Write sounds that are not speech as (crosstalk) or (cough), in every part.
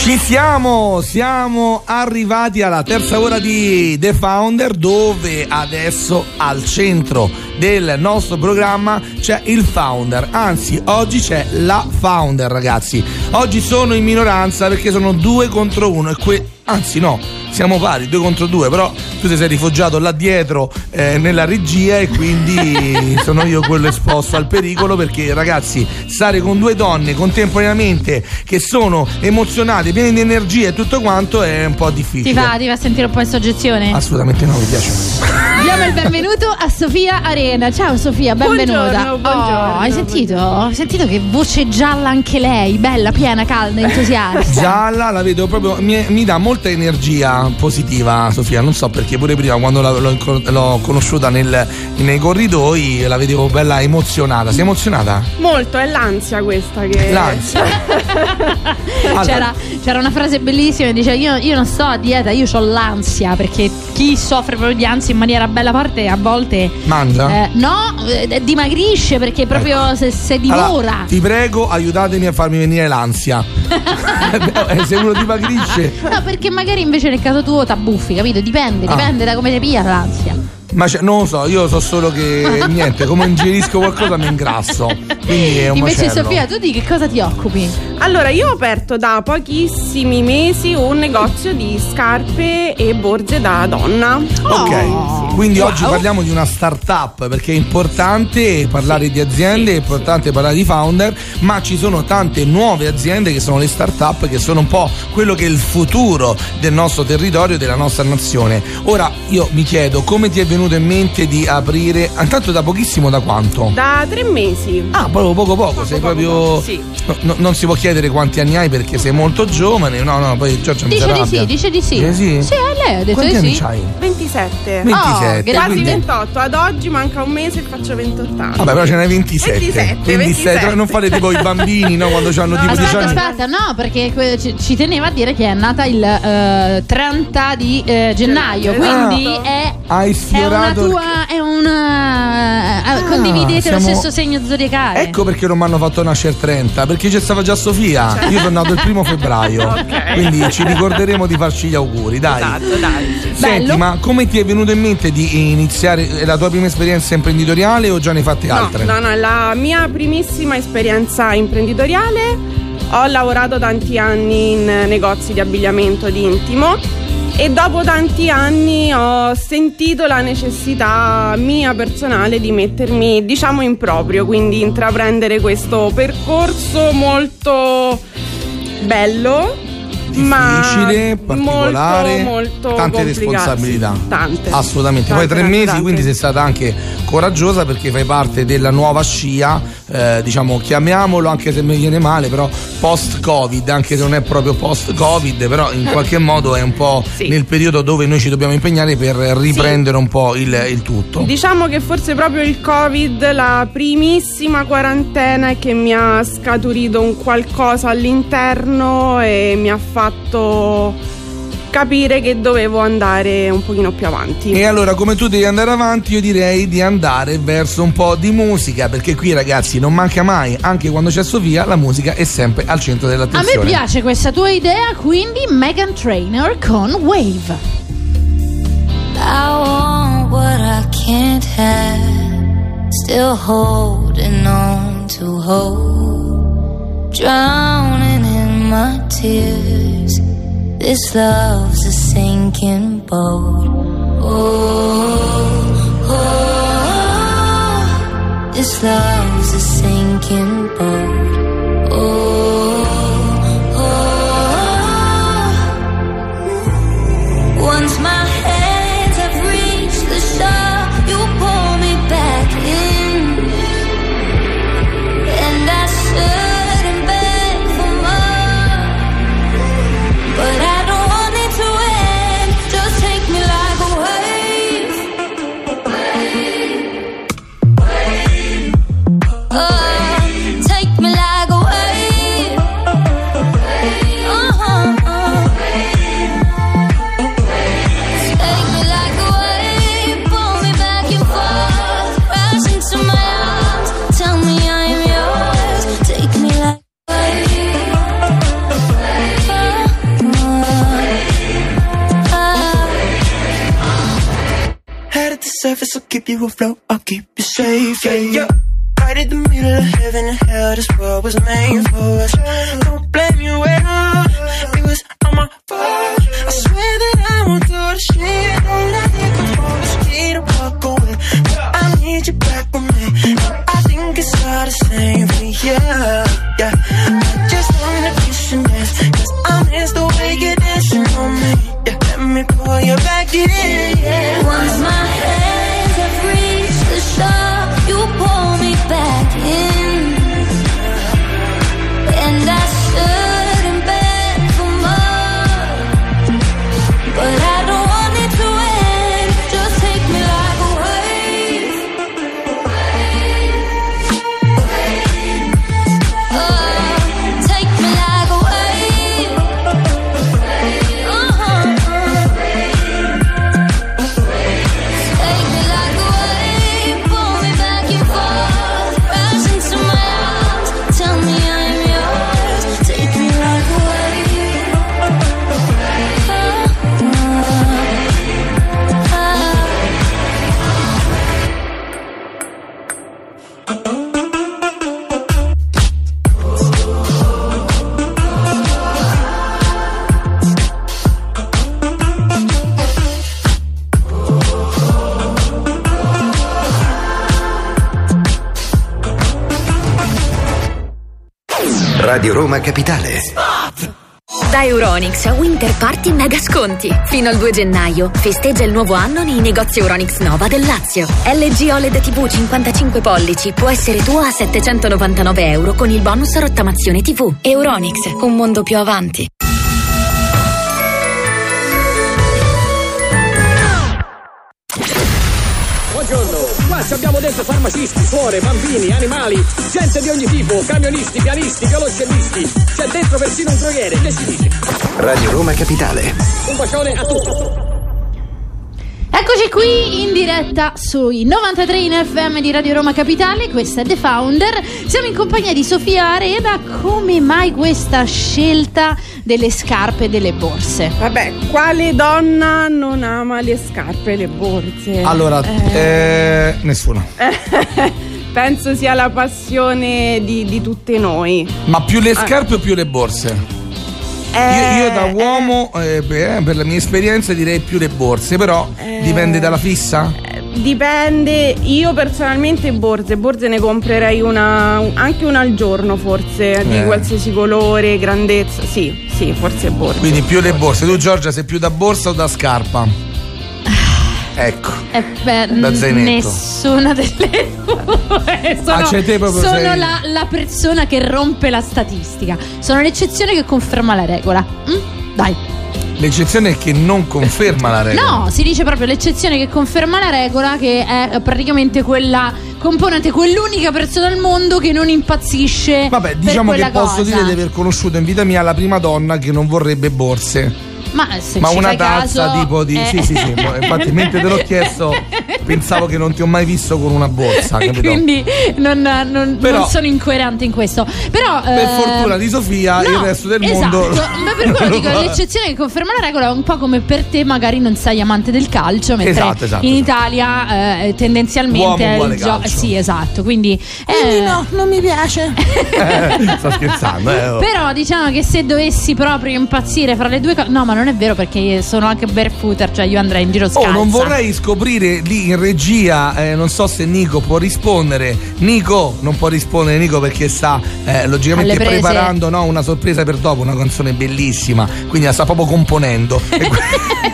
Ci siamo, siamo arrivati alla terza ora di The Founder dove adesso al centro del nostro programma c'è il founder, anzi oggi c'è la founder ragazzi. Oggi sono in minoranza perché sono due contro uno e que- anzi no, siamo pari, due contro due, però tu ti sei rifugiato là dietro eh, nella regia e quindi (laughs) sono io quello esposto al pericolo perché ragazzi stare con due donne contemporaneamente che sono emozionate, piene di energia e tutto quanto è un po' difficile. Ti fa, ti fa sentire un po' in soggezione? Assolutamente no, mi piace. Diamo il benvenuto a Sofia Arena. Ciao Sofia, benvenuta. Buongiorno, buongiorno, oh, hai sentito? Hai sentito che voce gialla anche lei, bella, piena, calda, entusiasta. (laughs) Gialla la vedo proprio, mi, mi dà molta energia positiva Sofia, non so perché pure prima quando la- l'ho, l'ho conosciuta nel- nei corridoi la vedevo bella emozionata. Sei emozionata? Molto, è l'ansia questa che. L'ansia. (laughs) Allora. C'era, c'era una frase bellissima che diceva io, io non sto a dieta, io ho l'ansia perché chi soffre proprio di ansia in maniera bella forte a volte Mangia? eh, no, eh, dimagrisce perché proprio se, se divora. Allora, ti prego, aiutatemi a farmi venire l'ansia. (laughs) Eh, Se uno dimagrisce. No, perché magari invece nel caso tuo t'abbuffi, capito? Dipende, Ah. dipende da come ti pia l'ansia. Ma c'è- non lo so, io so solo che niente, come ingerisco qualcosa mi ingrasso. Quindi è un Invece macello. Sofia, tu di che cosa ti occupi? Allora, io ho aperto da pochissimi mesi un negozio di scarpe e borse da donna. Ok, quindi Wow. oggi parliamo di una startup perché è importante parlare di aziende, è importante parlare di founder, ma ci sono tante nuove aziende che sono le startup che sono un po' quello che è il futuro del nostro territorio e della nostra nazione. Ora io mi chiedo come ti è venuto in mente di aprire, intanto da pochissimo da quanto? Da tre mesi. Ah, proprio poco poco, sei poco, proprio. poco, sì. No, no, non si può chiedere quanti anni hai perché sei molto giovane. No, no, poi Giorgia mi Dice si di sì, dice di sì. Dice sì? Sì, eh, lei ha detto Quanti di anni sì. c'hai? 27. 27. grazie. Quasi quindi- 28. Ad oggi manca un mese e faccio 28 anni. Vabbè, però ce n'hai 27. 27, Quindi stai- 27. non fare tipo i bambini, no? Quando hanno tipo 10 Aspetta, anni. aspetta, no, perché ci, ci teneva a dire che è nata il eh, 30 di eh, gennaio, Gennaio, quindi esatto. è, Hai è una sfiorato. tua. È una. eh, condividete siamo- lo stesso segno zodiacale. Ecco perché non mi hanno fatto nascere 30, perché c'è stata già Sofia. Io sono nato il primo febbraio. (laughs) Ok. Quindi ci ricorderemo di farci gli auguri, dai. Esatto, dai. Senti, Bello. ma come ti è venuto in mente di iniziare la tua prima esperienza imprenditoriale o già ne hai fatte altre? No, no, no, la mia primissima esperienza imprenditoriale. Ho lavorato tanti anni in negozi di abbigliamento di intimo e dopo tanti anni ho sentito la necessità mia personale di mettermi, diciamo, in proprio, quindi intraprendere questo percorso molto bello. Difficile, particolare, molto, molto tante responsabilità. Sì, tante. Assolutamente. Poi Tante, tre tante, mesi, tante. quindi sei stata anche coraggiosa perché fai parte della nuova scia, eh, diciamo, chiamiamolo anche se mi viene male, però post-Covid, anche se non è proprio post-Covid, però in (laughs) qualche modo è un po' Sì. nel periodo dove noi ci dobbiamo impegnare per riprendere un po' il, il tutto. Diciamo che forse proprio il Covid, la primissima quarantena, che mi ha scaturito un qualcosa all'interno e mi ha fatto capire che dovevo andare un pochino più avanti. E allora, come tu devi andare avanti, io direi di andare verso un po' di musica, perché qui ragazzi non manca mai, anche quando c'è Sofia, la musica è sempre al centro A dell'attenzione. me piace questa tua idea, quindi Megan Trainer con Wave. I want what I can't have. Still holding on to hope. Drowning in my tears. This love's a sinking boat. Oh, oh, this love's a sinking boat. Oh, oh, I'll keep you safe. Yeah, yeah. Right in the middle of heaven and hell, this world was made for us. Roma Capitale. Da Euronix Winter Party mega sconti. Fino al 2 gennaio festeggia il nuovo anno nei negozi Euronix Nova del Lazio. LG OLED TV 55 pollici può essere tua a 799 euro con il bonus rottamazione TV. Euronix, un mondo più avanti. Farmacisti, suore, bambini, animali, gente di ogni tipo, camionisti, pianisti, violoncellisti. C'è dentro persino un droghiere, che si dice? Radio Roma Capitale. Un bacione a tutti. Eccoci qui in diretta sui 93 in FM di Radio Roma Capitale, questa è The Founder. Siamo in compagnia di Sofia Areda. Come mai questa scelta delle scarpe e delle borse? Vabbè, quale donna non ama le scarpe e le borse? Allora, eh, nessuno. (laughs) Penso sia la passione di, di tutte noi. Ma più le scarpe o più le borse? Eh, Io, io da uomo, eh, beh, per la mia esperienza, direi più le borse, però Eh. dipende dalla fissa. Dipende, io personalmente borse, borse ne comprerei una, anche una al giorno forse, di Eh. qualsiasi colore, grandezza, sì, sì, forse borse. Quindi più le borse. Tu, Giorgia, sei più da borsa o da scarpa? Ecco. Eh, beh, Da zainetto. nessuna delle due. (laughs) Sono, Ah, sono la, la persona che rompe la statistica. Sono l'eccezione che conferma la regola. Mm? Dai. L'eccezione è che non conferma la regola. (laughs) No, si dice proprio l'eccezione che conferma la regola, che è praticamente quella componente, quell'unica persona al mondo che non impazzisce. Vabbè, diciamo che posso cosa. dire di aver conosciuto in vita mia la prima donna che non vorrebbe borse. Ma se Ma ci una fai tazza caso, tipo di. eh. Sì, sì, sì. Infatti, mentre te l'ho (laughs) chiesto, pensavo che non ti ho mai visto con una borsa, (laughs) capito? Quindi non, non- Però- non sono incoerente in questo. Però, Per eh, fortuna di Sofia, il resto del esatto. mondo. (laughs) Ma per quello dico, l'eccezione che conferma la regola è un po' come per te, magari non sei amante del calcio, mentre Esatto, esatto, in esatto. Italia eh, tendenzialmente Uomo è uguale il gio- calcio. Sì, esatto. Quindi, eh, non mi piace. Sto scherzando, eh. oh. Però diciamo che se dovessi proprio impazzire fra le due cose. No, ma non è vero perché sono anche barefooter, cioè io andrei in giro scalza. Oh, non vorrei scoprire lì in regia, eh, non so se Nico può rispondere. Nico non può rispondere, Nico, perché sta eh, logicamente preparando no, una sorpresa per dopo, una canzone bellissima. Quindi la sta proprio componendo. (laughs)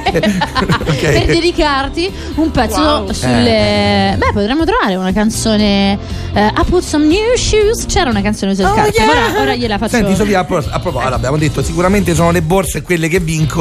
E que- (laughs) Ok. Per dedicarti un pezzo Wow. sulle. Beh, potremmo trovare una canzone. eh, I put some new shoes. C'era una canzone sulle scarpe. Ora, ora gliela faccio. Senti Sofia, a (laughs) pro- a proposito, allora, abbiamo detto sicuramente sono le borse quelle che vincono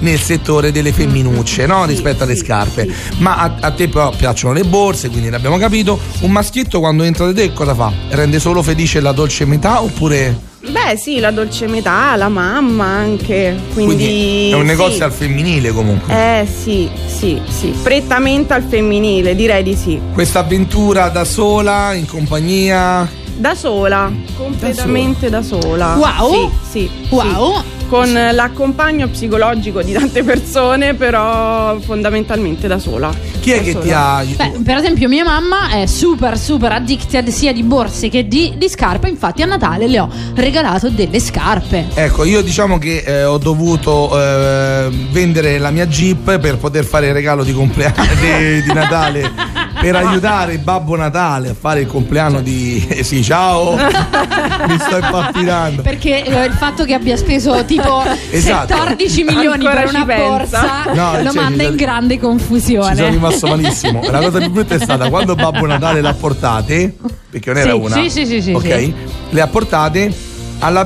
nel settore delle femminucce, no? rispetto alle scarpe. Ma a, a te però piacciono le borse, quindi l'abbiamo capito. Un maschietto quando entra da te cosa fa? Rende solo felice la dolce metà oppure Beh, sì, la dolce metà, la mamma anche. Quindi, quindi è un negozio sì. al femminile comunque? Eh sì, sì, sì, prettamente al femminile, direi di sì. Questa avventura da sola, in compagnia. Da sola, completamente da sola. Wow. Sì, sì. Wow. con l'accompagno psicologico di tante persone, però fondamentalmente da sola. Chi è Da che sola. ti ha. Beh, per esempio, mia mamma è super, super addicted sia di borse che di, di scarpe. Infatti, a Natale le ho regalato delle scarpe. Ecco, io diciamo che eh, ho dovuto eh, vendere la mia Jeep per poter fare il regalo di compleanno (laughs) di, di Natale. Per aiutare Babbo Natale a fare il compleanno di. eh sì, ciao! (laughs) Mi sto impappinando. Perché eh, il fatto che abbia speso tipo Esatto. 14 milioni Ancora per una borsa No, lo cioè, manda in grande Ci sono confusione. rimasto malissimo. La cosa più brutta è stata quando Babbo Natale l'ha portate, perché non era Sì, una. sì, sì, sì, sì, Ok? sì. Le ha portate.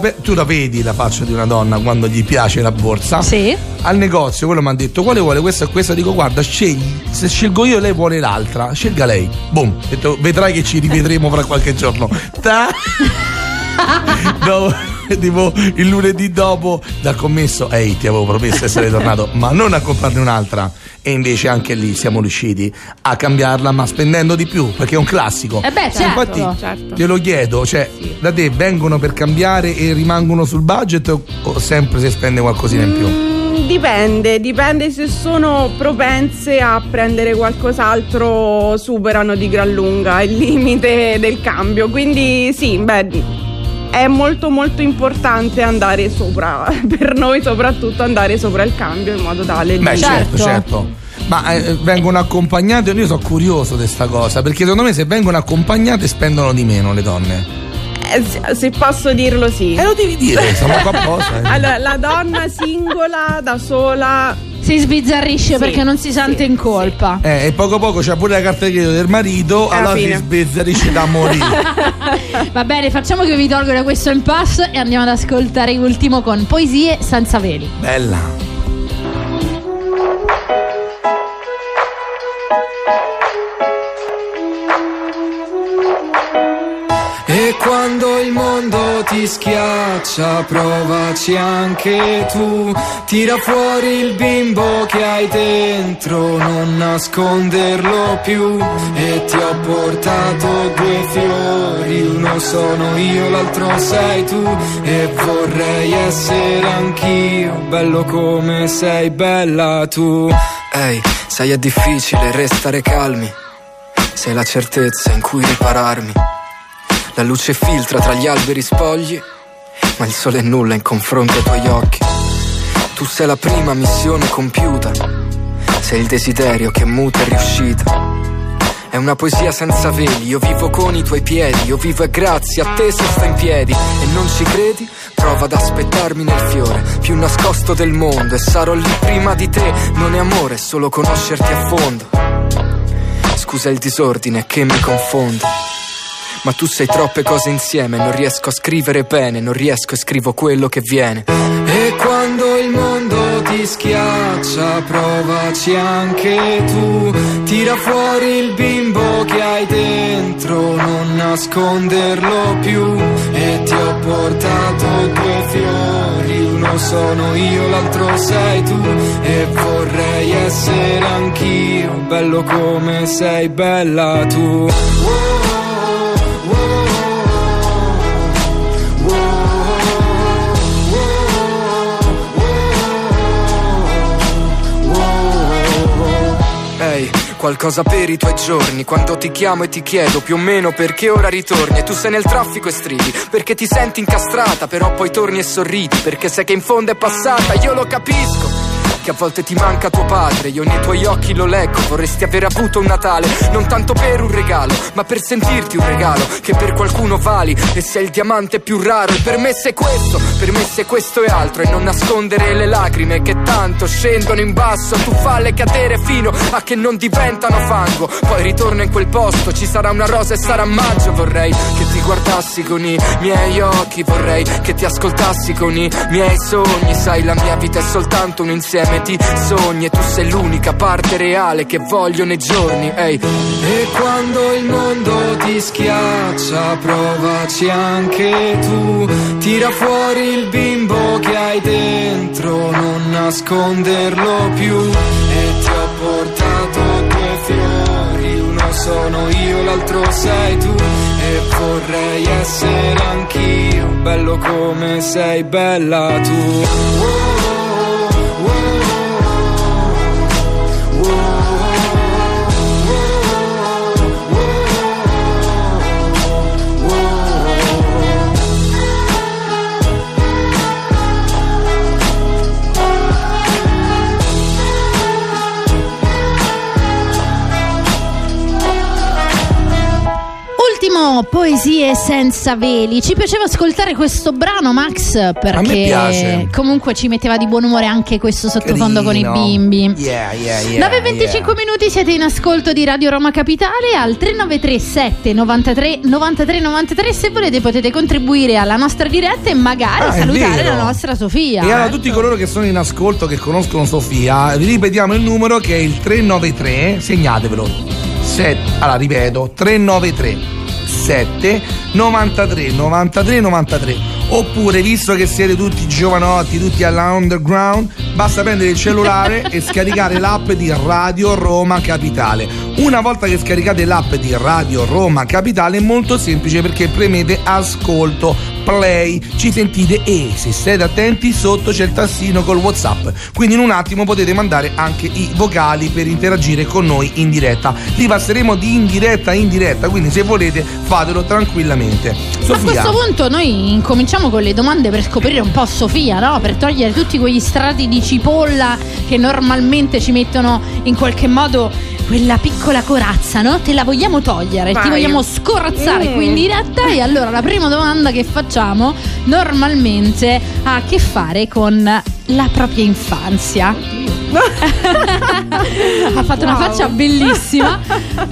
Pe- tu la vedi la faccia di una donna quando gli piace la borsa. Sì. Al negozio quello mi ha detto quale vuole questa e questa. Dico guarda, scegli. Se scelgo io, lei vuole l'altra. Scelga lei. Boom. Detto, vedrai che ci rivedremo fra qualche giorno. Ta- (laughs) Dopo- tipo il lunedì dopo dal commesso ehi ti avevo promesso di essere tornato ma non a comprarne un'altra e invece anche lì siamo riusciti a cambiarla ma spendendo di più perché è un classico Eh beh, Sì, certo. infatti Certo. te lo chiedo cioè da te vengono per cambiare e rimangono sul budget o, o sempre si spende qualcosina in più Mm, Dipende, dipende se sono propense a prendere qualcos'altro, superano di gran lunga il limite del cambio. Quindi sì, beh, è molto molto importante andare sopra, (laughs) per noi soprattutto andare sopra il cambio in modo tale di... Beh, certo, Certo. certo. Ma eh, vengono accompagnate, io sono curioso di sta cosa, perché secondo me se vengono accompagnate spendono di meno le donne. Eh, se- posso dirlo sì. E lo devi dire, siamo qua apposta. eh. Allora, la donna singola, da sola, Si sbizzarrisce Sì, perché non si sente sì, in colpa. Eh, e poco a poco c'è pure la carta di credito del marito, Alla allora si fine. sbezzarisce da morire. (laughs) Va bene, facciamo che vi tolgo da questo impasse e andiamo ad ascoltare l'ultimo con Poesie senza veli. Bella. E quando ti schiaccia, provaci anche tu. Tira fuori il bimbo che hai dentro, non nasconderlo più. E ti ho portato due fiori, uno sono io, l'altro sei tu. E vorrei essere anch'io, bello come sei bella tu. Ehi, sai è difficile restare calmi. Sei la certezza in cui ripararmi. La luce filtra tra gli alberi spogli, ma il sole è nulla in confronto ai tuoi occhi. Tu sei la prima missione compiuta, sei il desiderio che muta è riuscita. È una poesia senza veli, io vivo con i tuoi piedi, io vivo e grazie a te se sto in piedi. E non ci credi? Prova ad aspettarmi nel fiore, più nascosto del mondo, e sarò lì prima di te. Non è amore, è solo conoscerti a fondo. Scusa il disordine che mi confonde. Ma tu sei troppe cose insieme, non riesco a scrivere bene, non riesco e scrivo quello che viene. E quando il mondo ti schiaccia, provaci anche tu. Tira fuori il bimbo che hai dentro, non nasconderlo più. E ti ho portato due fiori, uno sono io, l'altro sei tu. E vorrei essere anch'io, bello come sei bella tu. Ehi, qualcosa per i tuoi giorni. Quando ti chiamo e ti chiedo più o meno perché ora ritorni E tu sei nel traffico e stridi Perché ti senti incastrata Però poi torni e sorridi Perché sai che in fondo è passata Io lo capisco che a volte ti manca tuo padre, io nei tuoi occhi lo leggo, vorresti aver avuto un Natale, non tanto per un regalo, ma per sentirti un regalo, che per qualcuno vali e sei il diamante più raro, e per me sei questo, per me sei questo e altro, e non nascondere le lacrime che tanto scendono in basso, tu falle cadere fino a che non diventano fango, poi ritorno in quel posto, ci sarà una rosa e sarà maggio, vorrei che ti guardassi con i miei occhi, vorrei che ti ascoltassi con i miei sogni, sai la mia vita è soltanto un insieme di sogni e tu sei l'unica parte reale che voglio nei giorni, ehi. E quando il mondo ti schiaccia, provaci anche tu, tira fuori il bimbo che hai dentro, non nasconderlo più. E ti ho portato due fiori, uno sono io, altro sei tu e vorrei essere anch'io bello come sei bella tu Poesie senza veli. Ci piaceva ascoltare questo brano, Max, perché comunque ci metteva di buon umore anche questo sottofondo con i Carino. bimbi. Yeah, yeah, yeah, 9.25 minuti siete in ascolto di Radio Roma Capitale al 3937 93 93 93 se volete potete contribuire alla nostra diretta e magari Ah, salutare la nostra Sofia. E allora tutti coloro che sono in ascolto, che conoscono Sofia, vi ripetiamo il numero che è il 393, segnatevelo. Set- allora ripeto, 393 7 93 93 93. Oppure, visto che siete tutti giovanotti, tutti alla underground, basta prendere il cellulare e scaricare l'app di Radio Roma Capitale. Una volta che scaricate l'app di Radio Roma Capitale è molto semplice perché premete ascolto, play, ci sentite e se siete attenti sotto c'è il tassino col WhatsApp. Quindi in un attimo potete mandare anche i vocali per interagire con noi in diretta. Li passeremo di in diretta in diretta, quindi se volete fatelo tranquillamente. A Sofia. questo punto noi incominciamo con le domande per scoprire un po' Sofia, no? Per togliere tutti quegli strati di cipolla che normalmente ci mettono in qualche modo quella piccola corazza, no? Te la vogliamo togliere, ti Vai. vogliamo scorazzare Mm. qui in diretta e allora la prima domanda che facciamo normalmente ha a che fare con la propria infanzia. (laughs) ha fatto una Wow. faccia bellissima.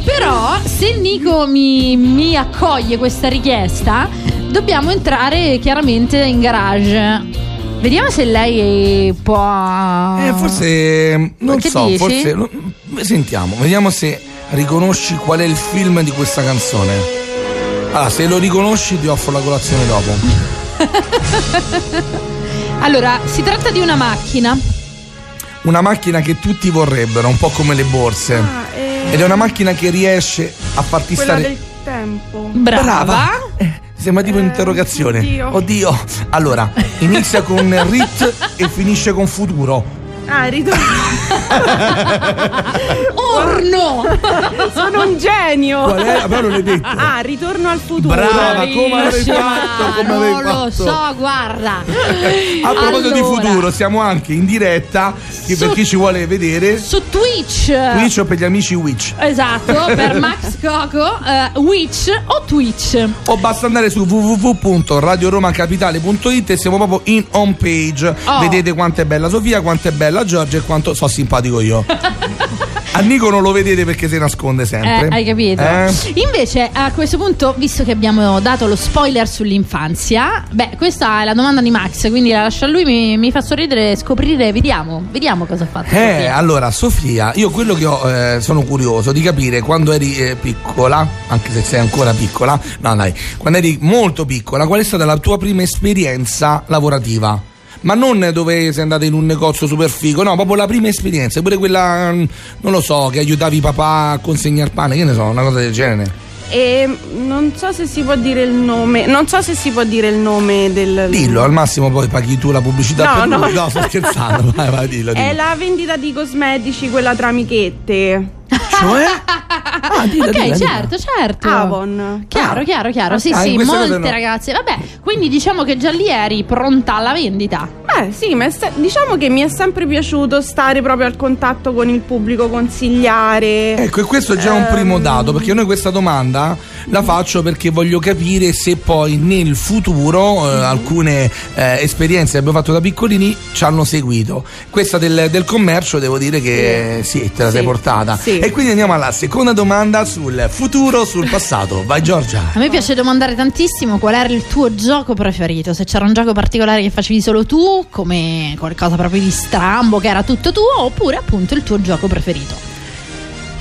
Però, se Nico mi, mi accoglie questa richiesta, dobbiamo entrare chiaramente in garage. Vediamo se lei può. Eh, forse non Che so, dici? forse lo- sentiamo, vediamo se riconosci qual è il film di questa canzone. Allora, se lo riconosci ti offro la colazione dopo. (laughs) Allora, si tratta di una macchina. Una macchina che tutti vorrebbero, un po' come le borse. Ah, eh, Ed è una macchina che riesce a farti quella stare del tempo. Brava. Eh, Sembra tipo Eh, un'interrogazione. oddio. Oddio. Allora, inizia con Rit e finisce con futuro. Ah, ritorno. (laughs) Orno! (laughs) Sono un genio. Qual è? Però non l'hai detto. Ah, ritorno al futuro. Brava, come avevi fatto? Come avevi non lo fatto? so, guarda. (laughs) A proposito di Allora, futuro, siamo anche in diretta che per Su- chi ci vuole vedere. Su Twitch. Twitch o per gli amici Witch. Esatto, per Max Coco, eh, Witch o Twitch. O basta andare su www.radioromacapitale.it e siamo proprio in home page. Oh. Vedete quanto è bella Sofia, quanto è bella Giorgia e quanto so simpatico io. A Nico non lo vedete perché si nasconde sempre. Eh, hai capito? Eh? Invece, a questo punto, visto che abbiamo dato lo spoiler sull'infanzia, beh, questa è la domanda di Max, quindi la lascio a lui, mi, mi fa sorridere, scoprire, vediamo, vediamo cosa ha fatto. Eh, Sofia. allora Sofia, io quello che ho, eh, sono curioso di capire quando eri eh, piccola, anche se sei ancora piccola, no dai, quando eri molto piccola, qual è stata la tua prima esperienza lavorativa? Ma non dove sei andata in un negozio super figo, no, proprio la prima esperienza, pure quella, mm, non lo so, che aiutavi papà a consegnare pane, che ne so, una cosa del genere. E non so se si può dire il nome. Non so se si può dire il nome del. Dillo, al massimo poi paghi tu la pubblicità No, per no. lui. No, sto scherzando, vai, vai, dillo, (laughs) dillo. È la vendita di cosmetici, quella tra amichette. Cioè? (laughs) Ah, dillo, ok, dillo, dillo. certo, certo. Avon. Chiaro, chiaro, chiaro. Sì, Ah, sì, in queste molte no. ragazze. Vabbè, quindi diciamo che già lì eri pronta alla vendita. Beh, sì, ma se- diciamo che mi è sempre piaciuto stare proprio al contatto con il pubblico, consigliare. Ecco, e questo è già un Ehm. primo dato, perché noi questa domanda la faccio perché voglio capire se poi nel futuro eh, alcune eh, esperienze che abbiamo fatto da piccolini ci hanno seguito. Questa del, del commercio devo dire che sì, te la sei Sì. portata. Sì. E quindi andiamo alla seconda domanda sul futuro, sul passato. Vai Giorgia. A me piace domandare tantissimo qual era il tuo gioco preferito. Se c'era un gioco particolare che facevi solo tu, come qualcosa proprio di strambo che era tutto tuo, oppure appunto il tuo gioco preferito.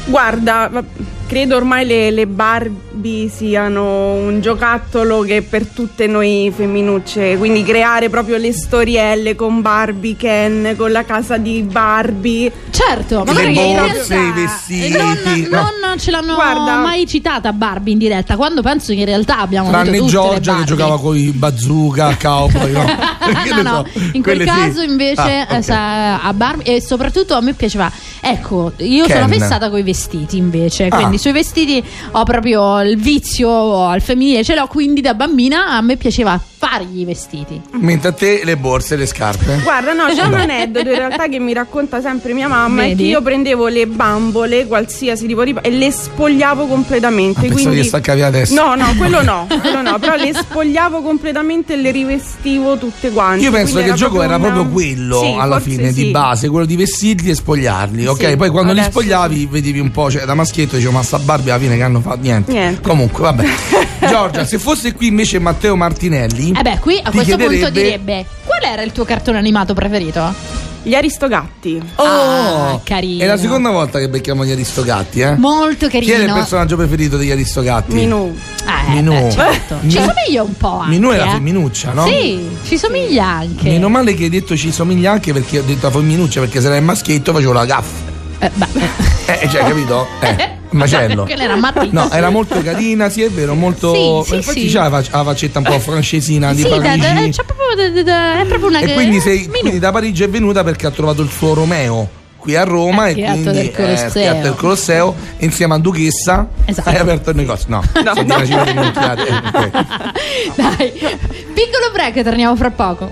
Guarda, credo ormai le, le Barbie siano un giocattolo che per tutte noi femminucce, quindi creare proprio le storielle con Barbie, Ken, con la casa di Barbie. Certo, ma Le borse, realtà i vestiti, non, no. non ce l'hanno Guarda- mai citata Barbie in diretta, quando penso che in realtà abbiamo avuto Tranne le Giorgia che giocava con i bazooka, (laughs) (laughs) cowboy, no? No, no, so, in quel quelle sì. caso invece Ah, ok. eh, sa- a Barbie e soprattutto a me piaceva ecco io sono Ken. fissata con i vestiti invece Ah. quindi sui vestiti ho proprio il vizio al femminile ce l'ho quindi da bambina a me piaceva fargli i vestiti Mentre a te le borse e le scarpe. Guarda, no, c'è un aneddoto in realtà che mi racconta sempre mia mamma. È Vedi? che io prendevo le bambole, qualsiasi tipo di. e le spogliavo completamente. Ah, quindi... che staccavi adesso. No, no, quello no, (laughs) quello no, però le spogliavo completamente e le rivestivo tutte quante. Io penso che il gioco era una- proprio quello Sì, alla fine di sì. base, quello di vestirli e spogliarli, ok? Sì, Poi quando li spogliavi vedevi un po', cioè da maschietto dicevo ma sta Barbie alla fine che hanno fatto niente. Niente. Comunque, vabbè. (laughs) Giorgia, se fosse qui invece Matteo Martinelli, eh beh qui a questo punto chiederebbe- direbbe qual era il tuo cartone animato preferito? Gli Aristogatti. Oh, Ah, carino. È la seconda volta che becchiamo gli Aristogatti, eh? molto Chi carino è il personaggio preferito degli Aristogatti? Minù. Eh, Minù. beh, certo. (laughs) ci Mi- somiglia un po' anche, Minù è la eh. femminuccia, no? sì ci somiglia anche Meno male che hai detto ci somiglia anche perché ho detto la femminuccia, perché se era il maschietto facevo la gaffa. Eh, beh. (laughs) Eh, cioè, capito? (laughs) Eh, macello. No, era molto carina, sì, è vero, molto. Sì, sì, infatti sì. c'ha la, fac- la faccetta un po' francesina di Sì, da- da- Parigi. c'è proprio, da- da- da- è proprio una e che- quindi, sei, quindi da Parigi è venuta perché ha trovato il suo Romeo qui a Roma Eh, e quindi del Colosseo. eh, del Colosseo insieme a Duchessa Esatto. hai aperto il negozio. No, No, no. Eh. (laughs) Dai, piccolo break, torniamo fra poco.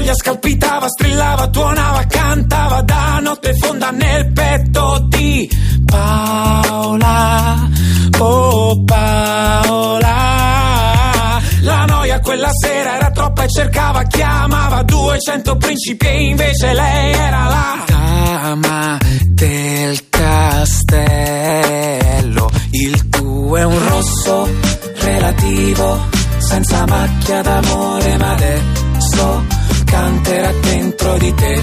Voglia scalpitava, strillava, tuonava, cantava da notte fonda nel petto di Paola. Oh Paola. La noia quella sera era troppa e cercava, chiamava 200 principi e invece lei era la dama del castello. Il tuo è un rosso relativo, senza macchia d'amore, ma adesso canterà dentro di te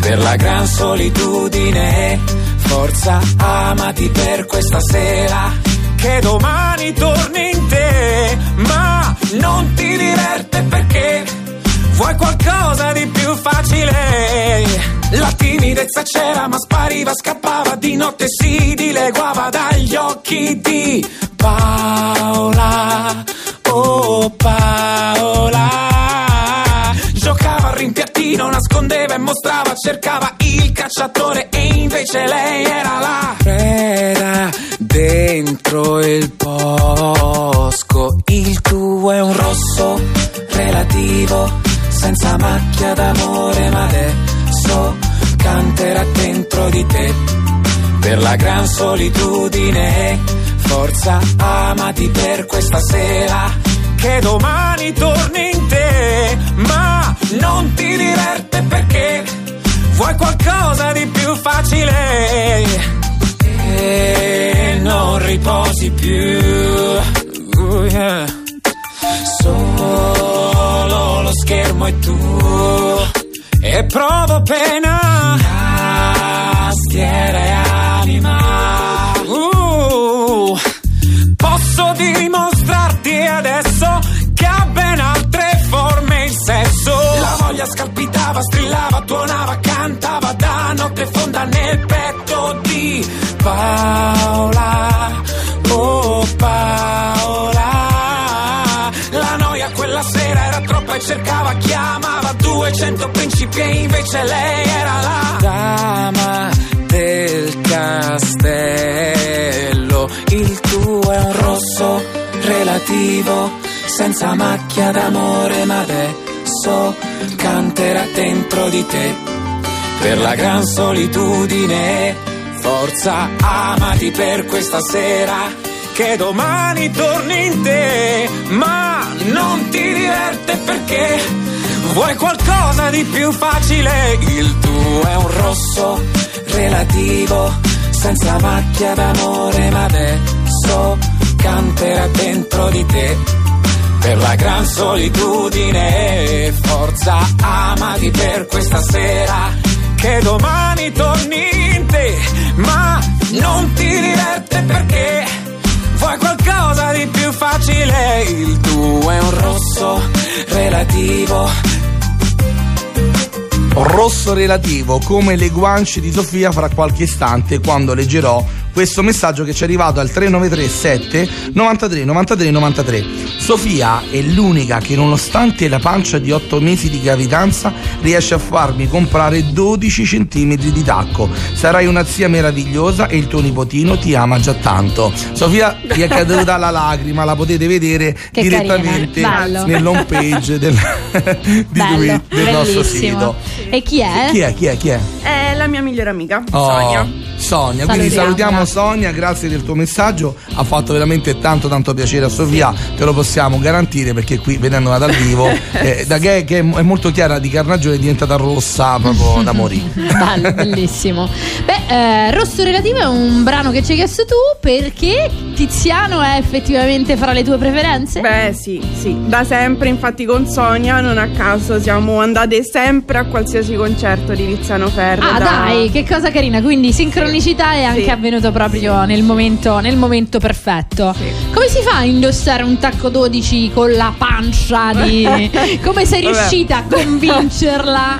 per la gran solitudine. Forza, amati per questa sera, che domani torni in te, ma non ti diverte perché vuoi qualcosa di più facile. La timidezza c'era, ma spariva, scappava di notte, si dileguava dagli occhi di Paola. Paola. Giocava al rimpiattino, nascondeva e mostrava, cercava il cacciatore e invece lei era la preda dentro il bosco. Il tuo è un rosso relativo, senza macchia d'amore, ma adesso canterà dentro di te per la gran solitudine. Forza, amati per questa sera, che domani torni in te, ma non ti diverte perché vuoi qualcosa di più facile e non riposi più. Uh, yeah. Solo lo schermo è tu e provo pena. Tastiera e anima. Uh, posso dimostrarti scalpitava, strillava, tuonava, cantava da notte fonda nel petto di Paola. Oh Paola. La noia quella sera era troppa e cercava, chiamava 200 principi e invece lei era la dama del castello. Il tuo è un rosso relativo, senza macchia d'amore, ma adesso canterà dentro di te per la gran solitudine. Forza, amati per questa sera, che domani torni in te, ma non ti diverte perché vuoi qualcosa di più facile. Il tuo è un rosso relativo, senza macchia d'amore, ma adesso canta te per la gran solitudine. Forza, amati per questa sera, che domani torni in te, ma non ti diverte perché vuoi qualcosa di più facile. Il tuo è un rosso relativo. rosso relativo come le guance di Sofia fra qualche istante quando leggerò questo messaggio che ci è arrivato al 3937 93 93 93 Sofia è l'unica che nonostante la pancia di 8 mesi di gravidanza riesce a farmi comprare 12 centimetri di tacco sarai una zia meravigliosa e il tuo nipotino ti ama già tanto Sofia ti è caduta la lacrima la potete vedere Che direttamente nell'home page del, di Bello, tweet del nostro sito E chi è? chi è? Chi è? Chi è? È la mia migliore amica, Oh, Sonia. Sonia, quindi Salutiamola. Salutiamo Sonia, grazie del tuo messaggio, ha fatto veramente tanto tanto piacere a Sofia, te lo possiamo garantire perché qui vedendola dal vivo, (laughs) eh, da che, che è molto chiara di carnagione è diventata rossa proprio da morire. (laughs) Bello, bellissimo. Beh, eh, Rosso Relativo è un brano che ci hai chiesto tu perché Tiziano è effettivamente fra le tue preferenze? Beh, sì, sì, da sempre, infatti con Sonia, non a caso, siamo andate sempre a qualsiasi concerto di Tiziano Ferro. Ah da- dai, che cosa carina, quindi sincronicità è anche Sì. avvenuto proprio nel momento, nel momento perfetto. Come si fa a indossare un tacco 12 con la pancia di... (laughs) Come sei Vabbè. riuscita a convincerla?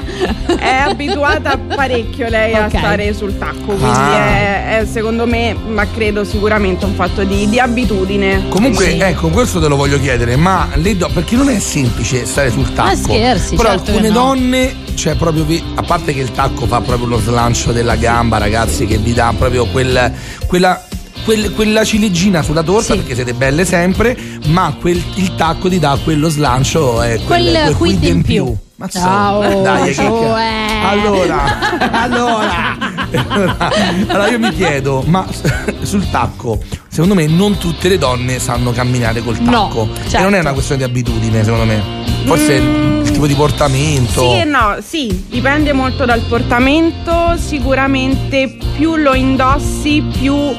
È abituata parecchio lei Ok. a stare sul tacco, quindi Ah. è, è, secondo me, ma credo sicuramente un fatto di, di abitudine. Comunque, Quindi- ecco, questo te lo voglio chiedere, ma le do- perché non è semplice stare sul tacco. Ma scherzi, Però certo alcune no. donne, cioè proprio vi- a parte che il tacco fa proprio lo slancio della gamba, ragazzi, che vi dà proprio quel, quella quel- quella ciliegina sulla torta Sì. perché siete belle sempre, ma quel- il tacco ti dà quello slancio e quel, Quel quid in più. Ma Ciao, dai, che- cioè. allora, allora, allora io mi chiedo, ma sul tacco, secondo me non tutte le donne sanno camminare col No, tacco. E certo. non è una questione di abitudine, secondo me. Forse Mm. Tipo di portamento. Sì e no, sì, dipende molto dal portamento, sicuramente più lo indossi più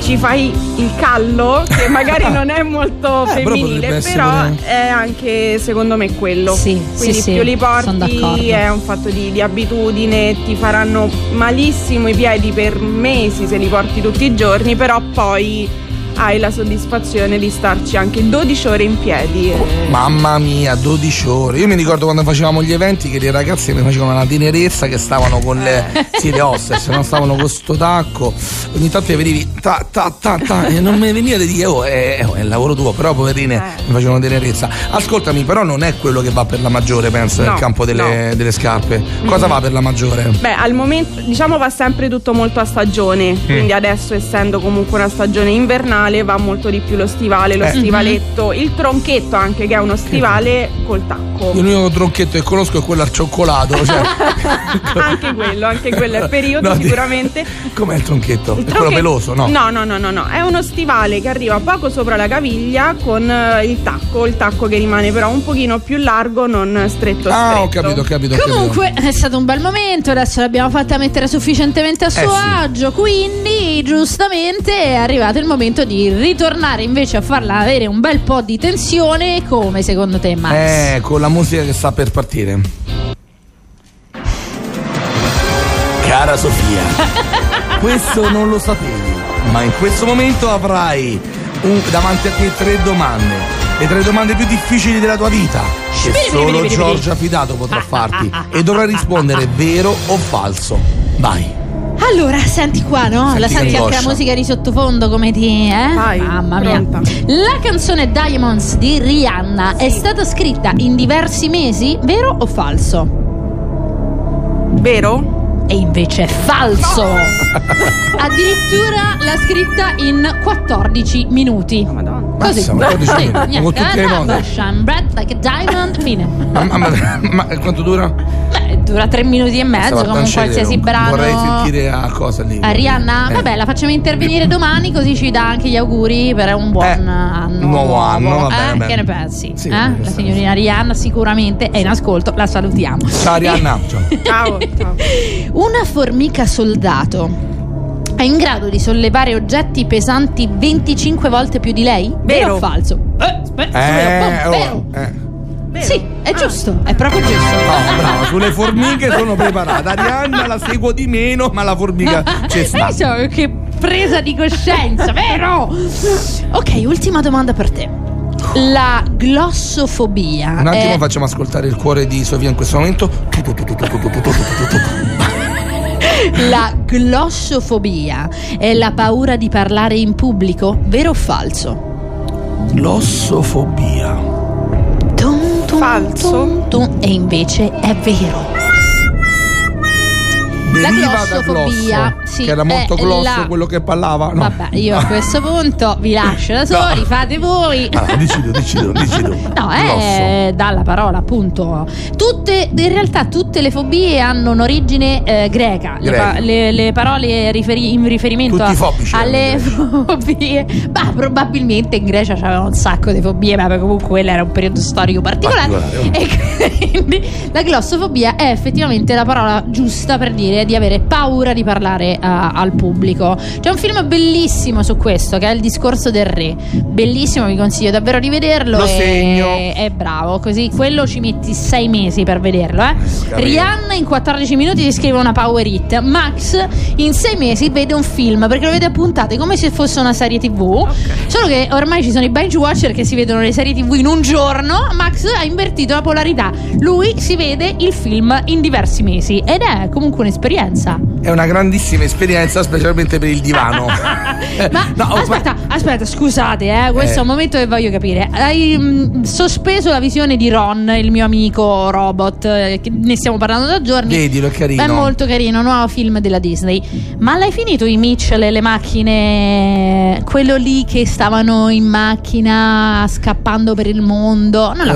ci fai il callo, che magari non è molto (laughs) Eh, però femminile, però pure- è anche secondo me quello. Sì, Quindi sì, sì, più li porti è un fatto di, di abitudine, ti faranno malissimo i piedi per mesi se li porti tutti i giorni, però poi hai la soddisfazione di starci anche 12 ore in piedi. e- Mamma mia, 12 ore. Io mi ricordo quando facevamo gli eventi che le ragazze mi facevano una tenerezza che stavano con le. (laughs) sì, le hostess, non stavano con sto tacco. Ogni tanto le vedevi ta ta ta ta e non mi veniva di dire, oh, è, è il lavoro tuo, però poverine Eh. mi facevano tenerezza. Ascoltami, però non è quello che va per la maggiore, penso, nel No, campo delle, delle scarpe. Cosa va per la maggiore? Beh, al momento diciamo va sempre tutto molto a stagione, Mm. quindi adesso essendo comunque una stagione invernale va molto di più lo stivale, lo Eh. stivaletto, il tronchetto anche che è uno stivale col tacco. L'unico tronchetto che conosco è quello al cioccolato. Cioè, (laughs) anche quello, anche quello è periodo (laughs) No, di- sicuramente. Com'è il tronchetto? Il è quello tronchetto- peloso, no? No, no, no, no, no, è uno stivale che arriva poco sopra la caviglia con eh, il tacco, il tacco che rimane però un pochino più largo, non stretto Ah, ho stretto. capito, ho capito. ho capito. Comunque è stato un bel momento, adesso l'abbiamo fatta mettere sufficientemente a suo Eh sì. agio, quindi giustamente è arrivato il momento di ritornare invece a farla avere un bel po' di tensione come secondo te Max? Eh, con la musica che sta per partire. Cara Sofia, (laughs) questo non lo sapevi, ma in questo momento avrai un- davanti a te tre domande. Le tre domande più difficili della tua vita, che solo Giorgia Fidato potrà (laughs) farti. E dovrai rispondere vero o falso. Vai. Allora, senti qua, no? Senti la senti anche la musica di sottofondo come ti. Eh? Vai, Mamma mia. pronta. La canzone Diamonds di Rihanna è stata scritta in diversi mesi, vero o falso? Vero? E invece è falso! (laughs) Addirittura l'ha scritta in 14 minuti. Madonna. Così. Basta, ma 14 Sì, minuti, niente. tutte le Eh, no, bright like a diamond, fine. Ma, ma- ma- ma quanto dura? Dura tre minuti e mezzo Stavo a come un qualsiasi brano. Vorrei sentire a cosa lì. A Rihanna? Eh. Vabbè, la facciamo intervenire domani così ci dà anche gli auguri per un buon Eh, anno. nuovo anno, va bene, Eh, bene. Che ne pensi? Sì, Eh? La signorina Rihanna sicuramente è in ascolto, la salutiamo. Ciao Arianna. (laughs) Ciao. Ciao. Una formica soldato è in grado di sollevare oggetti pesanti 25 volte più di lei? Vero Vero. o falso? Eh, spe- Eh, vero, oh, vero. eh. Vero? Sì, è ah. giusto, è proprio giusto. No, bravo, sulle formiche sono preparata. Arianna la seguo di meno, ma la formica c'è eh, sta. Eh, so, che presa di coscienza, (laughs) vero? Ok, ultima domanda per te. La glossofobia. Un attimo, è... facciamo ascoltare il cuore di Sofia in questo momento. (laughs) La glossofobia è la paura di parlare in pubblico, vero o falso? Glossofobia falso e invece è vero. La Deriva da glossofobia, glosso, sì, che era molto è glosso la- quello che parlava. No. Vabbè, io a (laughs) questo punto vi lascio da soli, No. fate voi. Ah, dici tu, dici tu, dici tu. No, è dalla parola appunto. Tutte, in realtà tutte le fobie hanno un'origine eh, greca. Le, Greca. pa- le- le parole riferi- in riferimento a- alle fobie. Ma probabilmente in Grecia c'avevano un sacco di fobie, ma comunque quello era un periodo storico particolare. Particolare, E (laughs) quindi la glossofobia è effettivamente la parola giusta per dire di avere paura di parlare a- al pubblico. C'è un film bellissimo su questo che è Il discorso del re. Bellissimo, vi consiglio davvero di vederlo. Lo e- segno. È bravo, così quello ci metti sei mesi per vederlo. Eh. Rihanna in 14 minuti ti scrive una power hit. Max in sei mesi vede un film perché lo vede a puntate come se fosse una serie tv. Solo che ormai ci sono i binge watcher che si vedono le serie tv in un giorno. Max ha invertito la polarità. Lui si vede il film in diversi mesi ed è comunque un'esperienza. È una grandissima esperienza, specialmente per il divano. (laughs) Ma (laughs) no, aspetta, aspetta, scusate, eh, questo Eh. è un momento che voglio capire. Hai mm, sospeso la visione di Ron, il mio amico robot, eh, che ne stiamo parlando da giorni. Vedilo, è carino. È molto carino, nuovo film della Disney. Ma l'hai finito i Mitchell e le macchine? Quello lì che stavano in macchina scappando per il mondo? Non l'ha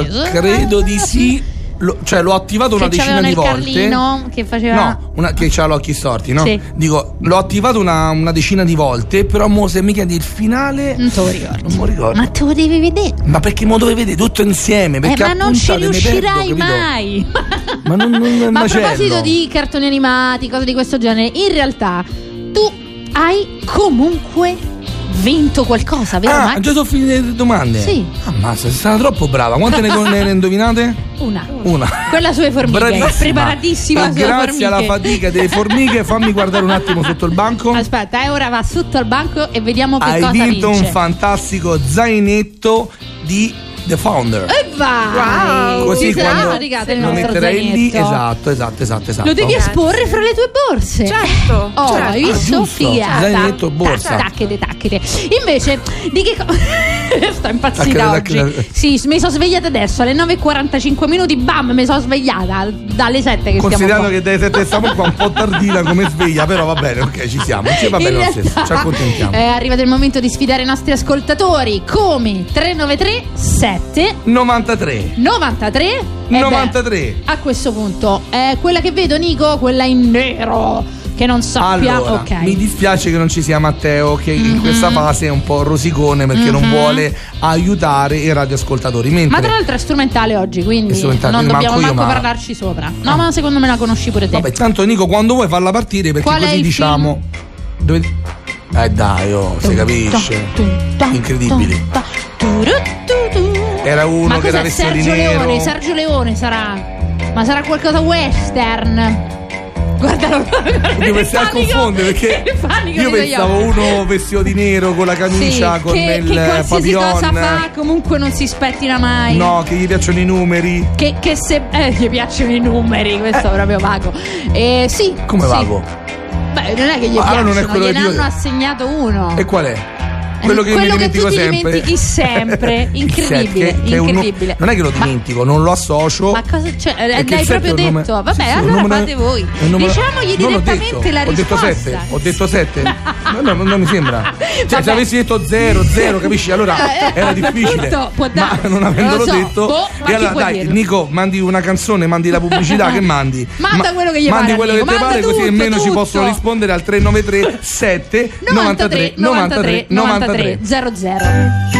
Eh, finito. credo di sì. Lo- cioè, l'ho attivato una Che decina c'avevano di volte. Che faceva. No, una, che ha gli occhi storti, no? Sì. Dico, l'ho attivato una, una decina di volte, però mo se mi chiedi il finale. Non te lo ricordo. Non me lo ricordo. Ma te lo devi vedere. Ma perché mo dove vede tutto insieme? Eh, Perché ma a non ci riuscirai perdo, mai. (laughs) Ma non, non un Ma a proposito di cartoni animati, cose di questo genere, in realtà tu hai comunque vinto qualcosa, vero Ah, Max? già sono finite le domande? Sì. Ammazza, sei stata troppo brava. Quante ne, (laughs) ne indovinate? Una. Una. Quella sulle formiche. Bravissima. Preparatissima E sulle grazie formiche. alla fatica delle formiche, fammi guardare un attimo sotto il banco. Aspetta, eh, ora va sotto al banco e vediamo che Hai cosa vinto vince. un fantastico zainetto di The Founder. E vai! Wow. Così Ti sarà regalato il lo nostro metterai lì, zainetto. esatto, esatto, esatto, esatto. Lo devi esporre fra le tue borse. Certo, Oh, certo. hai visto? Ah. Figata. Zainetto, borsa. Tacchete, tacchete. Invece, di che cosa. (laughs) (laughs) Sto impazzita oggi. tacchete. Sì, mi sono svegliata adesso alle 9.45 minuti. Bam, mi sono svegliata dalle 7 che stiamo Considerando che dai 7 stiamo qua un po' tardina come sveglia, però va bene, ok, ci siamo. Ci va bene lo stesso, ci accontentiamo. È arrivato il momento di sfidare i nostri ascoltatori come 393 7 93. 93 e beh, 93. a questo punto è quella che vedo Nico, quella in nero che non sappia. Allora, ok. mi dispiace che non ci sia Matteo, che in Mhm. questa fase è un po' rosicone perché non Mhm. vuole aiutare i radioascoltatori. Mentre Ma tra l'altro è strumentale oggi, quindi strumentale, non dobbiamo manco manco ma- parlarci sopra. No, ma secondo me la conosci pure te. Vabbè, tanto Nico, quando vuoi farla partire perché Qual così diciamo. Dove... Eh dai, oh, si capisce. Incredibile. Era uno che era Sergio. Leone? Sergio Leone sarà. Ma sarà qualcosa western. Guardalo. (laughs) Io pensavo a confondere perché io pensavo uno vestito di nero con la camicia, Sì, con che, il che qualsiasi cosa papillon. fa comunque non si spettina mai. No, che gli piacciono i numeri. Che, che se eh, gli piacciono i numeri, questo è proprio vago. Eh, sì. Come sì. vago? Beh, non è che gli allora piacciono, non è gliene che io- hanno assegnato uno. E qual è? Quello che io Quello che tu dimentico ti sempre. dimentichi sempre. (laughs) Il Incredibile, che- che è un incredibile. non è che lo Ma- dimentico, non lo associo. Ma cosa c'è? Eh, L'hai proprio è un nome- detto. Vabbè, Sì, sì, allora fate voi. è Diciamogli direttamente detto, la ho detto risposta. 7, ho detto 7. (laughs) No, no, non mi sembra. Cioè, Vabbè. se avessi detto 0, 0, capisci? Allora Eh, era difficile. può ma non avendolo so. detto. Boh, ma e allora dai, dirlo? Nico, mandi una canzone, mandi la pubblicità che (laughs) mandi. Manda quello che gli Mandi quello che ti pare, così almeno ci possono rispondere al 393 7 93 93 93 33 00.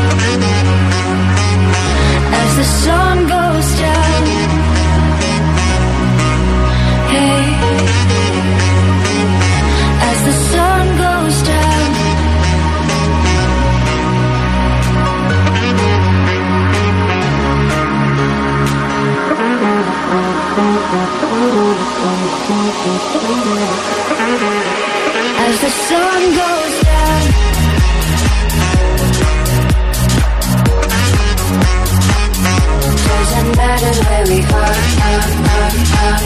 As the sun goes down. Doesn't matter where we are, are, are, are.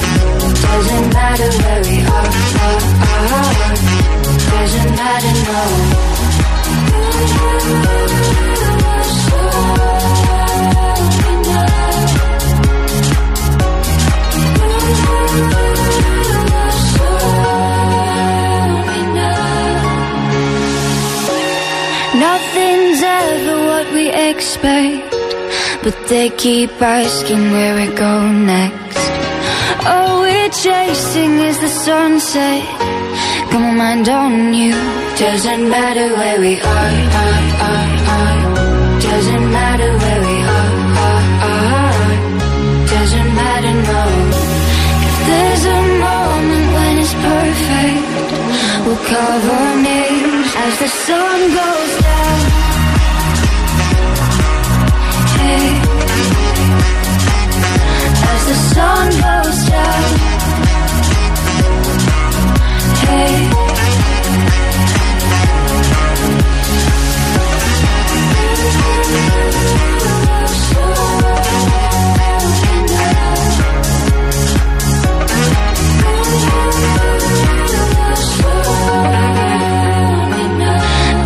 Doesn't matter where we are, are, are. Doesn't matter, no. Nothing's ever what we expect. But they keep asking where we go next. All we're chasing is the sunset. Got my mind on you. Doesn't matter where we are. Doesn't matter where we are. Doesn't matter, no. If there's a moment when it's perfect, we'll our names as the sun goes the sun goes down. Hey.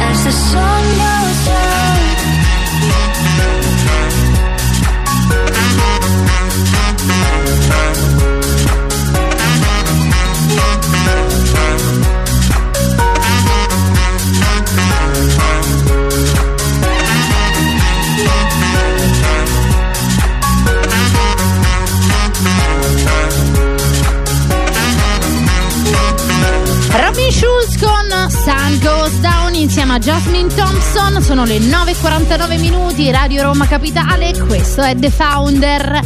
As the sun goes Schulz con Sun Goes Down insieme a Jasmine Thompson. Sono le 9.49 minuti, Radio Roma Capitale. Questo è The Founder.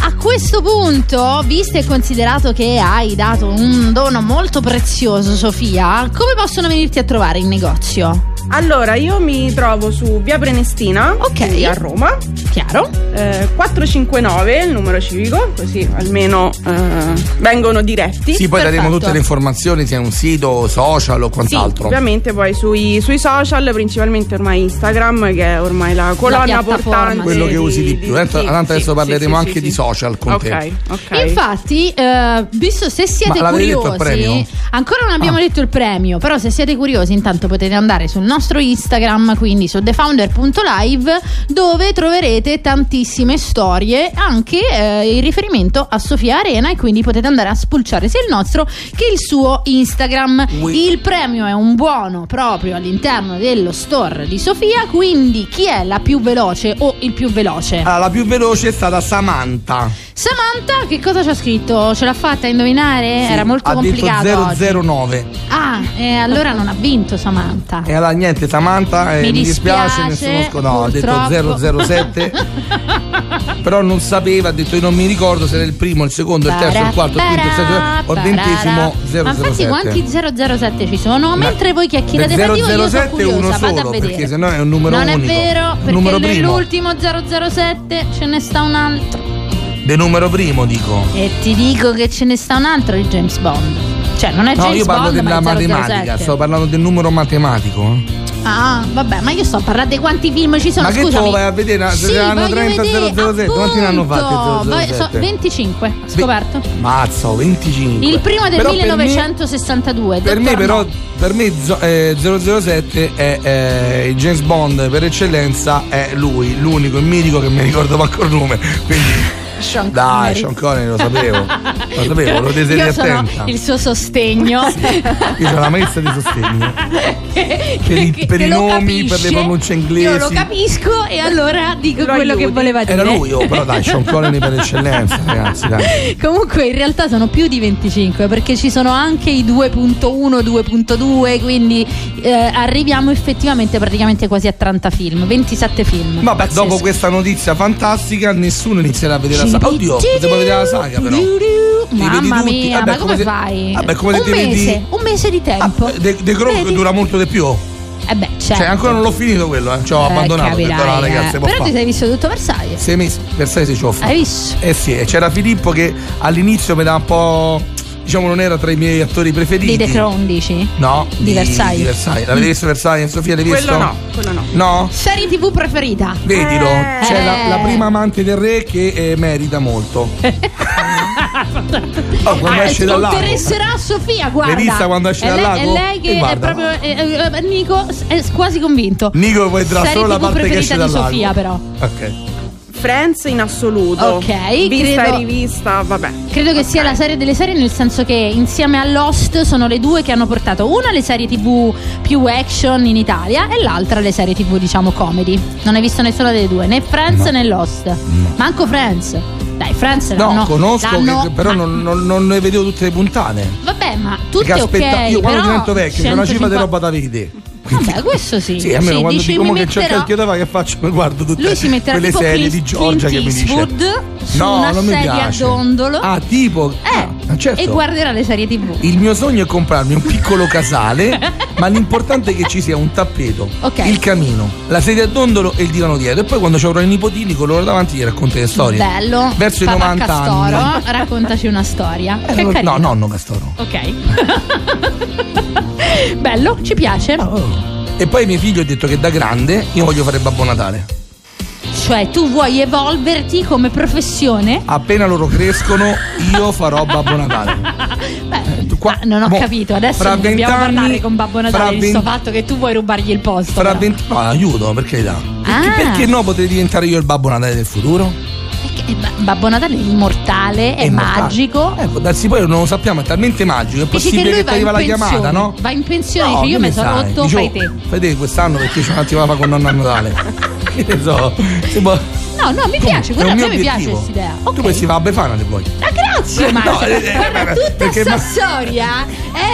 A questo punto, visto e considerato che hai dato un dono molto prezioso, Sofia, come possono venirti a trovare in negozio? Allora, io mi trovo su via Prenestina, Ok. qui a Roma. Chiaro? Eh, 459 il numero civico, così almeno eh, vengono diretti. Sì, poi daremo Perfetto. tutte le informazioni, sia un sito, social o Sì, quant'altro. ovviamente poi sui, sui social, principalmente ormai Instagram, che è ormai la colonna piattaforma, portante. Quello che usi di più. Tanto, sì, tanto sì, adesso sì, parleremo sì, anche sì, di sì. social con Ok, te. ok. Infatti, eh, visto se siete Ma curiosi, ancora non abbiamo Ah. detto il premio, però se siete curiosi, intanto potete andare sul nostro Instagram, quindi su thefounder.live, dove troverete tantissime storie, anche eh, in riferimento a Sofia Arena, e quindi potete andare a spulciare sia il nostro che il suo Instagram. Ui. Il premio è un buono proprio all'interno dello store di Sofia, quindi chi è la più veloce o il più veloce? Allora, la più veloce è stata Samantha. Samantha, che cosa c'ha scritto? Ce l'ha fatta a indovinare? Sì, Era molto ha complicato. detto oggi. 009. Ah, e allora non ha vinto Samantha. E allora niente, Samantha, eh, Mi mi, dispiace, dispiace, nessuno sco- no, ha detto 007. (laughs) però non sapeva, ha detto io non mi ricordo se era il primo, il secondo, il terzo, il quarto, il quinto, il sesto o il ventesimo Ma infatti 007. quanti 007 ci sono? Mentre voi chiacchierate del tra di voi, io sono 007 curiosa, vado a vedere. perché sennò è un numero non unico. è vero, perché nell'ultimo 007 ce ne sta un altro. De numero primo dico. E ti dico che ce ne sta un altro di James Bond. Cioè, non è No, James io parlo Bond, della matematica, 007. sto parlando del numero matematico. eh. Ah, vabbè, ma io sto a parlare di quanti film ci sono. Ma che tu scusami. vai a vedere? Sì, Se ne hanno voglio 30 vedere, 007, quanti ne hanno fatti. Vai- 007? so- 25, ho scoperto. Mazza, ho 25. Il primo del Però per me- 1962. Per me, però, No. per me eh, 007 è eh, il James Bond per eccellenza, è lui, l'unico, il mitico che mi ricordo manco il nome. Quindi. Sean Dai. Sean Connery lo sapevo. Lo (laughs) sapevo, lo desideri Io sono attenta. il suo sostegno. (laughs) Io sono la maestra di sostegno. (laughs) che, Per i- che- per che i nomi, per le capisce. pronunce inglesi. Io lo capisco e allora dico Lo quello che aiuti. voleva dire. Era lui, oh, però dai, Sean Connery per eccellenza, ragazzi, dai. Comunque in realtà sono più di 25 perché ci sono anche i 2.1, 2.2, quindi eh, arriviamo effettivamente praticamente quasi a 30 film, 27 film. Vabbè, Pazzesco. dopo questa notizia fantastica, nessuno inizierà a vedere la saga. Oddio, potevo vedere la saga, però. Mamma mia, Vabbè, ma come fai? Vabbè, come un mese, un mese di tempo. The, The Crow Vedi? dura molto di più. Eh beh, certo. Cioè, ancora non l'ho finito quello, eh. Ci ho Eh, abbandonato. ho detto, capirai, no, ragazzi, eh. Però ti sei visto tutto Versailles. Sei mesi sei si cioffa. Hai visto? Eh sì, e c'era Filippo che all'inizio mi dava un po'. Diciamo, non era tra i miei attori preferiti. Di The Crown dici? No, Di Versailles. Di Versailles. L'avete visto Versailles? Sofia, l'hai visto? Quello no, quello no. No? Serie TV preferita? Vedilo, c'è la, la Eh. prima amante del re che eh, merita molto. (laughs) Oh, quando Ah, esce dal lago. interesserà Sofia, guarda. L'hai vista quando esce dal lei- lago? È lei che è proprio. eh, eh, Nico è quasi convinto. Nico vedrà Serie solo la parte che preferita esce dal di lago. Sofia, però. Ok. Friends in assoluto. Ok, Vista credo- e rivista, vabbè. Credo che sia la serie delle serie, nel senso che insieme a Lost sono le due che hanno portato una le serie TV più action in Italia e l'altra le serie TV, diciamo, comedy. Non hai visto nessuna delle due, né Friends né Lost. Manco Friends. Dai, Friends No, l'hanno- conosco, l'hanno- che- però ma- non, non- non ne vedevo tutte le puntate. Vabbè, ma tutte Perché aspetta, ok. io quando divento vecchio c'è una cifra di 150 roba da vedere. Vabbè, questo sì. (laughs) Sì, almeno Sì, quando dici, dico mi "Mo che c'è il metterò- cacchio da fare, che faccio? Mi guardo tutte Lui si metterà quelle serie Clint- di Giorgia che Clint mi dice. Eastwood su No, una non mi sedia a piace. dondolo Ah, tipo. Eh, ah, certo. e guarderà le serie TV. Il mio sogno è comprarmi un piccolo casale, (laughs) ma l'importante è che ci sia un tappeto, Ok. il camino, la sedia a dondolo e il divano dietro. E poi quando ci avrò i nipotini con loro davanti gli racconto le storie. Bello. Verso i Papà 90 Castoro, anni. raccontaci una storia. Eh, carino. no, nonno Castoro. Ok. (laughs) Bello, ci piace. Oh. E poi mio figlio ha detto che da grande io voglio fare Babbo Natale. Cioè, tu vuoi evolverti come professione? Appena loro crescono, io farò Babbo Natale. (laughs) Beh, tu qua- ah, non ho mo, capito. Adesso fra dobbiamo 20 anni- parlare con Babbo Natale di questo 20 fatto che tu vuoi rubargli il posto. Fra però. 20 No, aiuto, per carità. Perché, Ah. perché no potrei diventare io il Babbo Natale del futuro? Perché Ba- Babbo Natale è immortale, è, immortale. magico. Eh, può darsi poi non lo sappiamo, è talmente magico, è che possibile che, va ti arriva la chiamata, no? Va in pensione, No, dice io che mi sono rotto, fai te. Fai te quest'anno perché c'ho un attimo da fare con nonno a Natale. (laughs) che ne so. Si può... No, no, mi piace, guarda, a me mio mi piace obiettivo. questa idea. Tu Ok. poi si va a Befana se vuoi. Ah, grazie, (laughs) No, Marzia. eh, eh, Guarda, eh, tutta perché sta ma- storia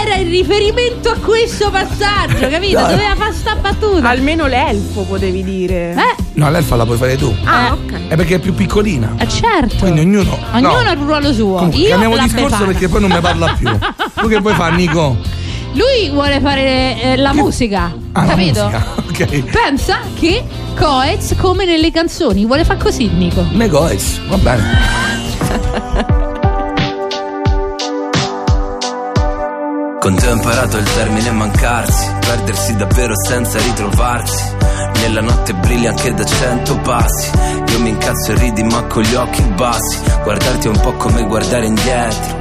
era in riferimento a questo passaggio, capito? No. Doveva fare sta battuta. Almeno l'elfo potevi dire. Eh, No, l'elfa la puoi fare tu. Ah, eh. ok. È perché è più piccolina. eh, certo. Quindi ognuno. Ognuno no. ha il ruolo suo. Comunque, Io cambiamo la discorso Befana. perché poi non mi parla più. tu che vuoi fare, Nico? Lui vuole fare eh, la musica, Ah, la capito? musica. Ok. Pensa che Coez, come nelle canzoni, vuole fare così, Nico. Negoz, va bene. Con te ho imparato il termine mancarsi, perdersi davvero senza ritrovarsi. Nella notte brilli anche da cento passi. Io mi incazzo e ridi ma con gli occhi bassi. Guardarti è un po' come guardare indietro.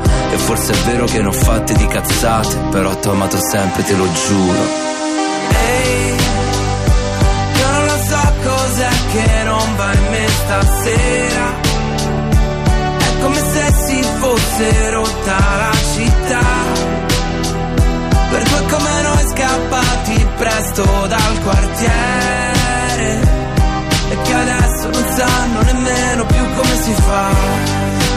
E forse è vero che ne ho fatte di cazzate Però t'ho amato sempre, te lo giuro. Ehi, io non lo so cos'è che non va in me stasera. È come se si fosse rotta la città. Per due come noi scappati presto dal quartiere. E che adesso non sanno nemmeno più come si fa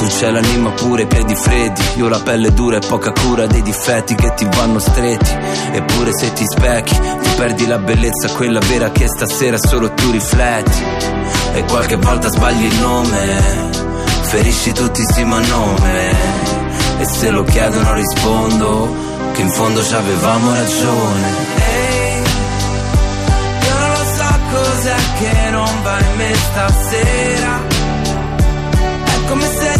Tu c'hai l'anima pure, i piedi freddi Io la pelle dura e poca cura dei difetti che ti vanno stretti. Eppure se ti specchi Ti perdi la bellezza, quella vera che stasera solo tu rifletti. E qualche volta sbagli il nome. Ferisci tutti sì ma nome. E se lo chiedono rispondo Che in fondo ci avevamo ragione. Ehi, io non lo so cos'è che non va in me stasera. È come se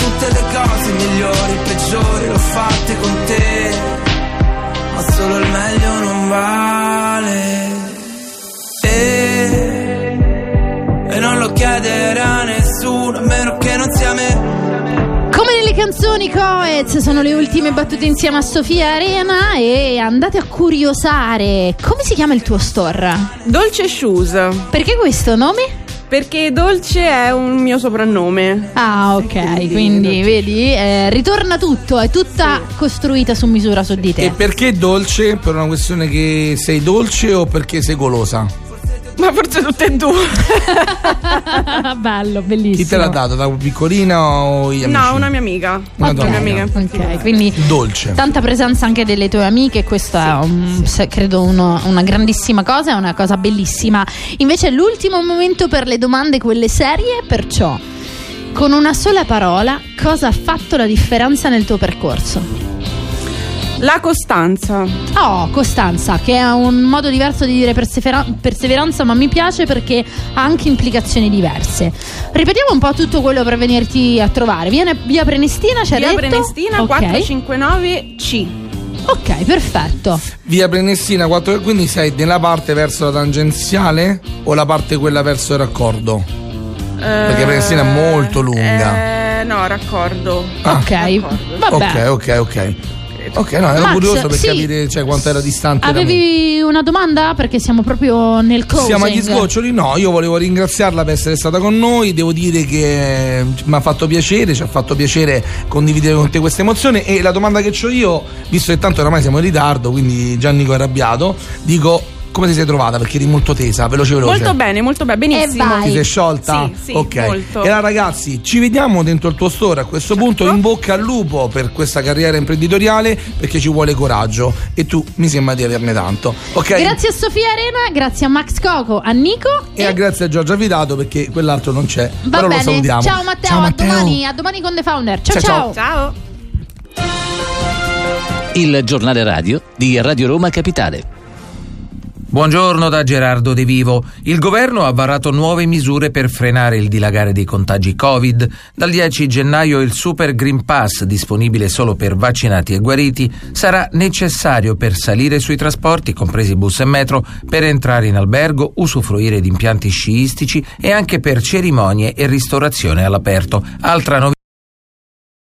tutte le cose migliori, peggiori l'ho fatte con te, ma solo il meglio non vale. E, e non lo chiederà a nessuno, a meno che non sia me. Come nelle canzoni Coez sono le ultime battute insieme a Sofia Arena e andate a curiosare. Come si chiama il tuo store? Dolce Shoes. Perché questo nome? Perché Dolce è un mio soprannome. Ah, ok, quindi vedi, eh, ritorna tutto, è tutta costruita su misura su di te. E perché dolce? Per una questione che sei dolce o perché sei golosa? Ma forse tutte e due. (laughs) Bello, bellissimo. Chi te l'ha dato? Da piccolina o gli amici? No, una mia amica. Una tua mia amica. Ok, quindi Dolce. tanta presenza anche delle tue amiche, questo è un- se- credo uno- una grandissima cosa, è una cosa bellissima. Invece l'ultimo momento per le domande, quelle serie, perciò con una sola parola, cosa ha fatto la differenza nel tuo percorso? La costanza. Oh, Costanza, che è un modo diverso di dire persevera- perseveranza, ma mi piace perché ha anche implicazioni diverse. Ripetiamo un po' tutto quello per venirti a trovare. Viene via Prenestina, c'è Via detto? Prenestina Ok. 459C. Ok, perfetto. Via Prenestina 4, quindi sei nella parte verso la tangenziale o la parte quella verso il raccordo? Perché Prenestina è molto lunga. Eh, no, raccordo. Ah. Ok, vabbè. Ok, ok, ok. Ok, no, ero Max, curioso per sì. capire cioè, quanto era distante. Avevi una domanda? Perché siamo proprio nel closing. Siamo agli sgoccioli? No, io volevo ringraziarla per essere stata con noi. Devo dire che mi ha fatto piacere, ci ha fatto piacere condividere con te questa emozione. E la domanda che ho io, visto che tanto oramai siamo in ritardo, quindi Giannico è arrabbiato, dico come ti sei trovata? Perché eri molto tesa, veloce veloce. Molto bene, molto bene, benissimo. Ti sei sciolta? Sì, sì, ok. molto. E allora ragazzi, ci vediamo dentro il tuo store a questo punto. In bocca al lupo per questa carriera imprenditoriale perché ci vuole coraggio e tu mi sembra di averne tanto. Ok? Grazie a Sofia Arena, grazie a Max Coco, a Nico. E a grazie a Giorgia Vitato perché quell'altro non c'è. Va però bene. lo salutiamo. Ciao Matteo, Ciao, a Matteo. domani, a domani con The Founder. Ciao Ciao, ciao. Ciao. Il giornale radio di Radio Roma Capitale. Buongiorno da Gerardo De Vivo. Il governo ha varato nuove misure per frenare il dilagare dei contagi Covid. Dal 10 gennaio il Super Green Pass, disponibile solo per vaccinati e guariti, sarà necessario per salire sui trasporti, compresi bus e metro, per entrare in albergo, usufruire di impianti sciistici e anche per cerimonie e ristorazione all'aperto. Altra novità